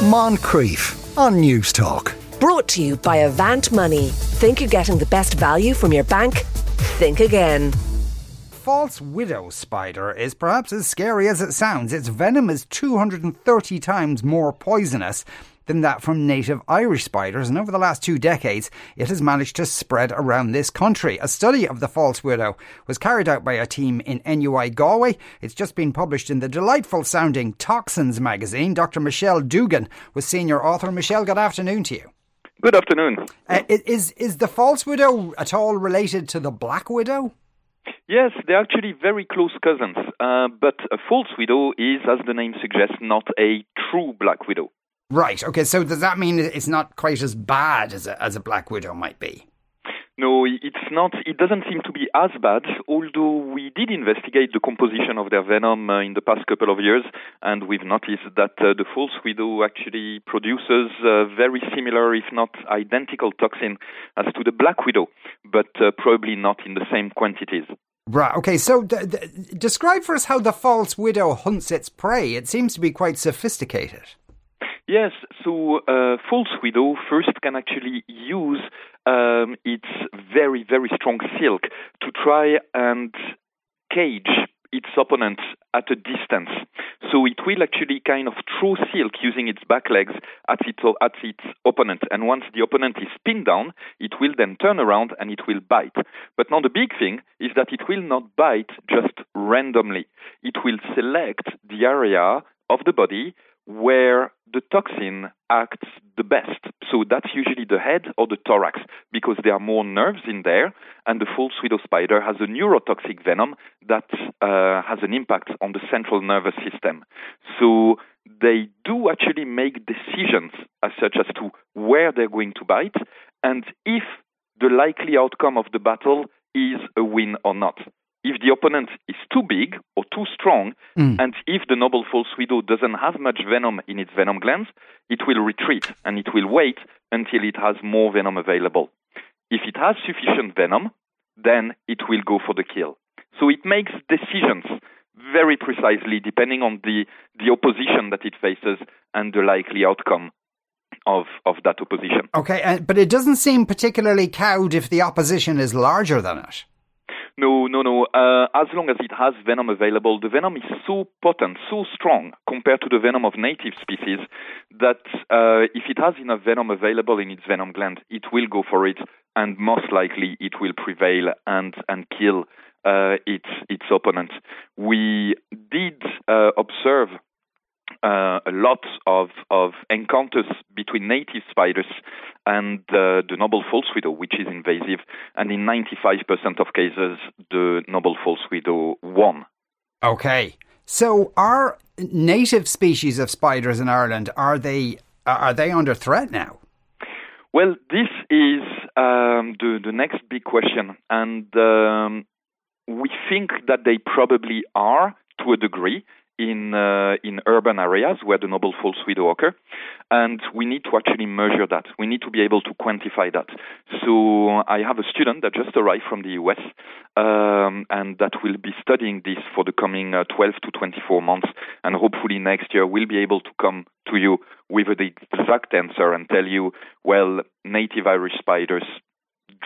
Moncrieff on Newstalk. Brought to you by Avant Money. Think you're getting the best value from your bank? Think again. False widow spider is perhaps as scary as it sounds. Its venom is 230 times more poisonous than that from native Irish spiders, and over the last two decades, it has managed to spread around this country. A study of the false widow was carried out by a team in NUI Galway. It's just been published in the delightful sounding Toxins magazine. Dr. Michel Dugon was senior author. Michel, good afternoon to you. Good afternoon. Uh, is is the false widow at all related to the black widow? Yes, they're actually very close cousins. Uh, but a false widow is, as the name suggests, not a true black widow. Right. Okay. So does that mean it's not quite as bad as a, as a black widow might be? No, it's not. It doesn't seem to be as bad. Although we did investigate the composition of their venom uh, in the past couple of years, and we've noticed that uh, the false widow actually produces uh, very similar, if not identical, toxin as to the black widow, but uh, probably not in the same quantities. Right. Okay. So, d- d- describe for us how the false widow hunts its prey. It seems to be quite sophisticated. Yes, so uh, false widow first can actually use um, its very, very strong silk to try and cage its opponent at a distance. So it will actually kind of throw silk using its back legs at its, at its opponent. And once the opponent is pinned down, it will then turn around and it will bite. But now the big thing is that it will not bite just randomly. It will select the area of the body where the toxin acts the best. So that's usually the head or the thorax because there are more nerves in there, and the false widow spider has a neurotoxic venom that uh, has an impact on the central nervous system. So they do actually make decisions as such as to where they're going to bite and if the likely outcome of the battle is a win or not if the opponent is too big or too strong, mm. and if the noble false widow doesn't have much venom in its venom glands, it will retreat and it will wait until it has more venom available. If it has sufficient venom, then it will go for the kill. So it makes decisions very precisely depending on the, the opposition that it faces and the likely outcome of, of that opposition. Okay, but it doesn't seem particularly cowed if the opposition is larger than it. No, no, no. Uh, as long as it has venom available, the venom is so potent, so strong compared to the venom of native species that uh, if it has enough venom available in its venom gland, it will go for it, and most likely it will prevail and and kill uh, its its opponent. We did uh, observe uh, a lot of, of encounters between native spiders and uh, the noble false widow, which is invasive. And in 95% of cases, the noble false widow won. Okay. So, are native species of spiders in Ireland are they are they under threat now? Well, this is um, the the next big question, and um, we think that they probably are to a degree in uh, in urban areas where the noble false widow occur, and we need to actually measure that. We need to be able to quantify that. So I have a student that just arrived from the US, um, and that will be studying this for the coming uh, 12 to 24 months, and hopefully next year we'll be able to come to you with the exact answer and tell you, well, native Irish spiders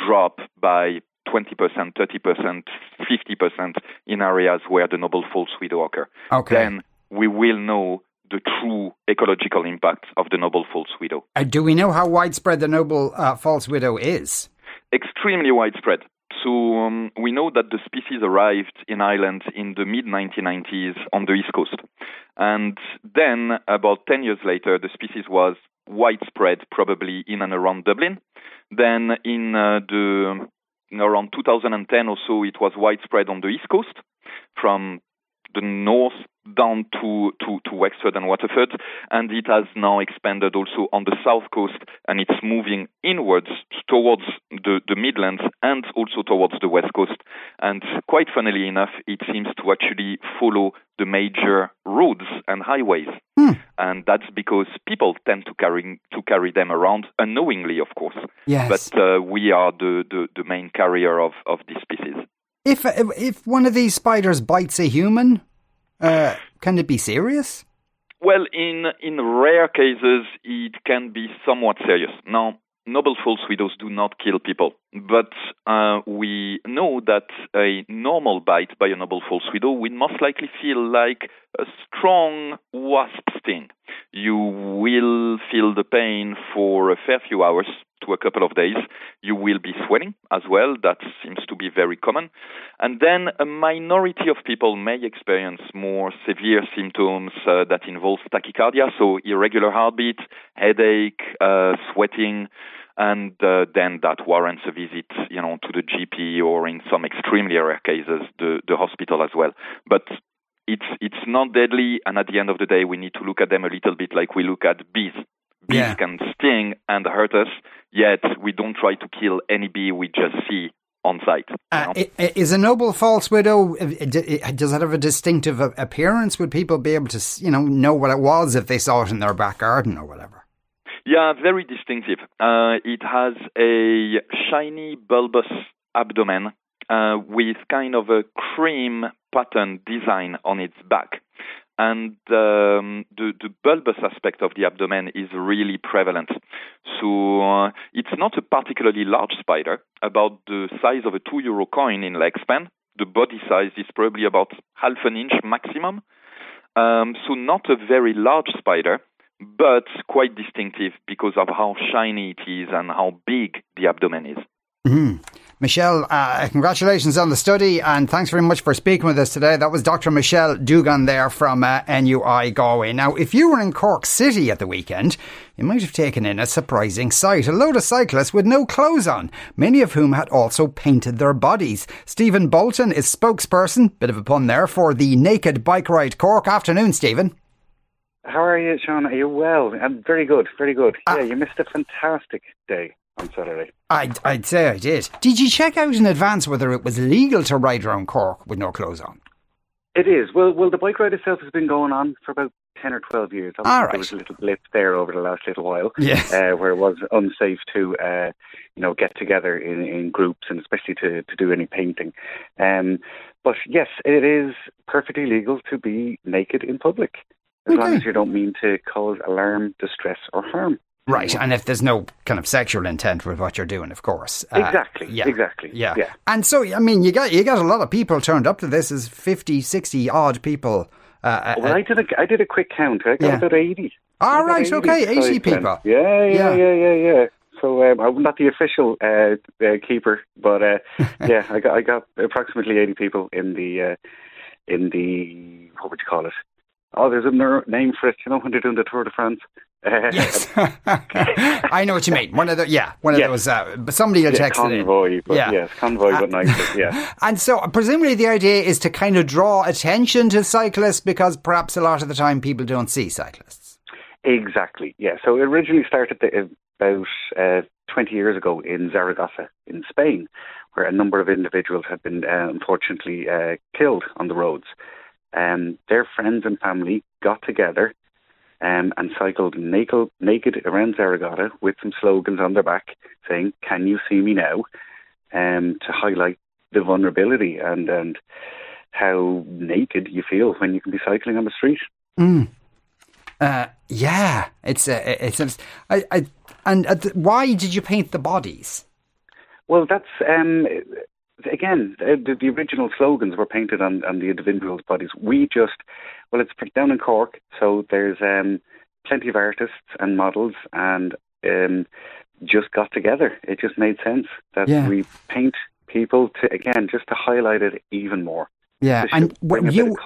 drop by 20%, 30%, 50% in areas where the noble false widow occur. Okay. Then we will know the true ecological impact of the noble false widow. Uh, do we know how widespread the noble uh, false widow is? Extremely widespread. So um, we know that the species arrived in Ireland in the mid 1990s on the East Coast. And then, about 10 years later, the species was widespread, probably in and around Dublin. Then, in uh, the around 2010 or so, it was widespread on the East Coast, from the north down to, to, to Wexford and Waterford, and it has now expanded also on the south coast, and it's moving inwards towards the, the Midlands and also towards the west coast. And quite funnily enough, it seems to actually follow the major roads and highways, hmm. and that's because people tend to carry to carry them around unknowingly, of course. Yes. But uh, we are the, the, the main carrier of, of this species. If if one of these spiders bites a human, uh, can it be serious? Well, in in rare cases, it can be somewhat serious. Now, noble false widows do not kill people, but uh, we know that a normal bite by a noble false widow will most likely feel like a strong wasp sting. You will feel the pain for a fair few hours to a couple of days. You will be sweating as well. That seems to be very common. And then a minority of people may experience more severe symptoms uh, that involve tachycardia, so irregular heartbeat, headache, uh, sweating and uh, then that warrants a visit, you know, to the GP or in some extremely rare cases the the hospital as well. But it's it's not deadly, and at the end of the day, we need to look at them a little bit like we look at bees. Bees yeah. can sting and hurt us, yet we don't try to kill any bee we just see on sight. Uh, is a noble false widow? Does it have a distinctive appearance? Would people be able to, you know, know what it was if they saw it in their back garden or whatever? Yeah, very distinctive. Uh, it has a shiny, bulbous abdomen uh, with kind of a cream pattern design on its back. And um, the, the, bulbous aspect of the abdomen is really prevalent. So uh, it's not a particularly large spider, about the size of a two euro coin in leg span. The body size is probably about half an inch maximum. Um, so not a very large spider, but quite distinctive because of how shiny it is and how big the abdomen is. Mm-hmm. Michel, uh, congratulations on the study and thanks very much for speaking with us today. That was Dr. Michel Dugon there from uh, NUI Galway. Now, if you were in Cork City at the weekend, you might have taken in a surprising sight. A load of cyclists with no clothes on, many of whom had also painted their bodies. Stephen Bolton is spokesperson, bit of a pun there, for the Naked Bike Ride Cork. Afternoon, Stephen. How are you, Sean? Are you well? I'm very good, very good. Uh, yeah, you missed a fantastic day on Saturday. I'd, I'd say I did. Did you check out in advance whether it was legal to ride around Cork with no clothes on? It is. Well, well, the bike ride itself has been going on for about 10 or 12 years. All right. There was a little blip there over the last little while yes. uh, where it was unsafe to, uh, you know, get together in, in groups and especially to, to do any painting. Um, but yes, it is perfectly legal to be naked in public as okay. long as you don't mean to cause alarm, distress, or harm. Right, and if there's no kind of sexual intent with what you're doing, of course. Uh, exactly. Yeah. Exactly. Yeah. yeah. And so, I mean, you got you got a lot of people turned up to this. Is 50, 60 odd people. Uh, uh well, uh, I did a I did a quick count. I got yeah. about eighty. All right. 80 okay. Eighty people. Yeah. Yeah. Yeah. Yeah. Yeah. So um, I'm not the official uh, uh, keeper, but uh, yeah, I got I got approximately eighty people in the in the what would you call it? Oh, there's a name for it. You know when they're doing the Tour de France. yes, I know what you mean. One of the yeah, one of those. Uh, but somebody will yeah, text convoy. But, yeah, yes, convoy, but uh, nicer. Yeah. And so, presumably, the idea is to kind of draw attention to cyclists because perhaps a lot of the time people don't see cyclists. Exactly. Yeah. So it originally started the, about uh, 20 years ago in Zaragoza, in Spain, where a number of individuals had been uh, unfortunately uh, killed on the roads um, their friends and family got together um, and cycled naked, naked around Zaragoza with some slogans on their back saying, Can you see me now? Um, to highlight the vulnerability and, and how naked you feel when you can be cycling on the street. Mm. Uh, yeah, it's uh, it's, it's I, I, and uh, why did you paint the bodies? Well, that's um, again, the, the, original slogans were painted on, on the individuals' bodies. We just, well, it's down in Cork, so there's um, plenty of artists and models, and um, just got together. It just made sense that yeah. we paint people to again just to highlight it even more. Yeah, and you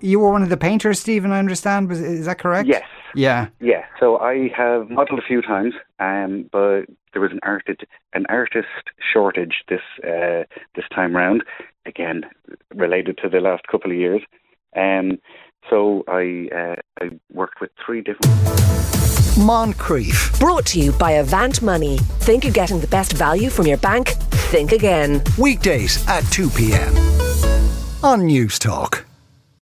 you were one of the painters, Stephen. I understand. Was is that correct? Yes. Yeah. Yeah. So I have modelled a few times, um, but there was an artist an artist shortage this uh, this time round. Again, related to the last couple of years. Um, so I uh, I worked with three different. Moncrieff. Brought to you by Avant Money. Think you're getting the best value from your bank? Think again. Weekdays at 2 p.m. on Newstalk.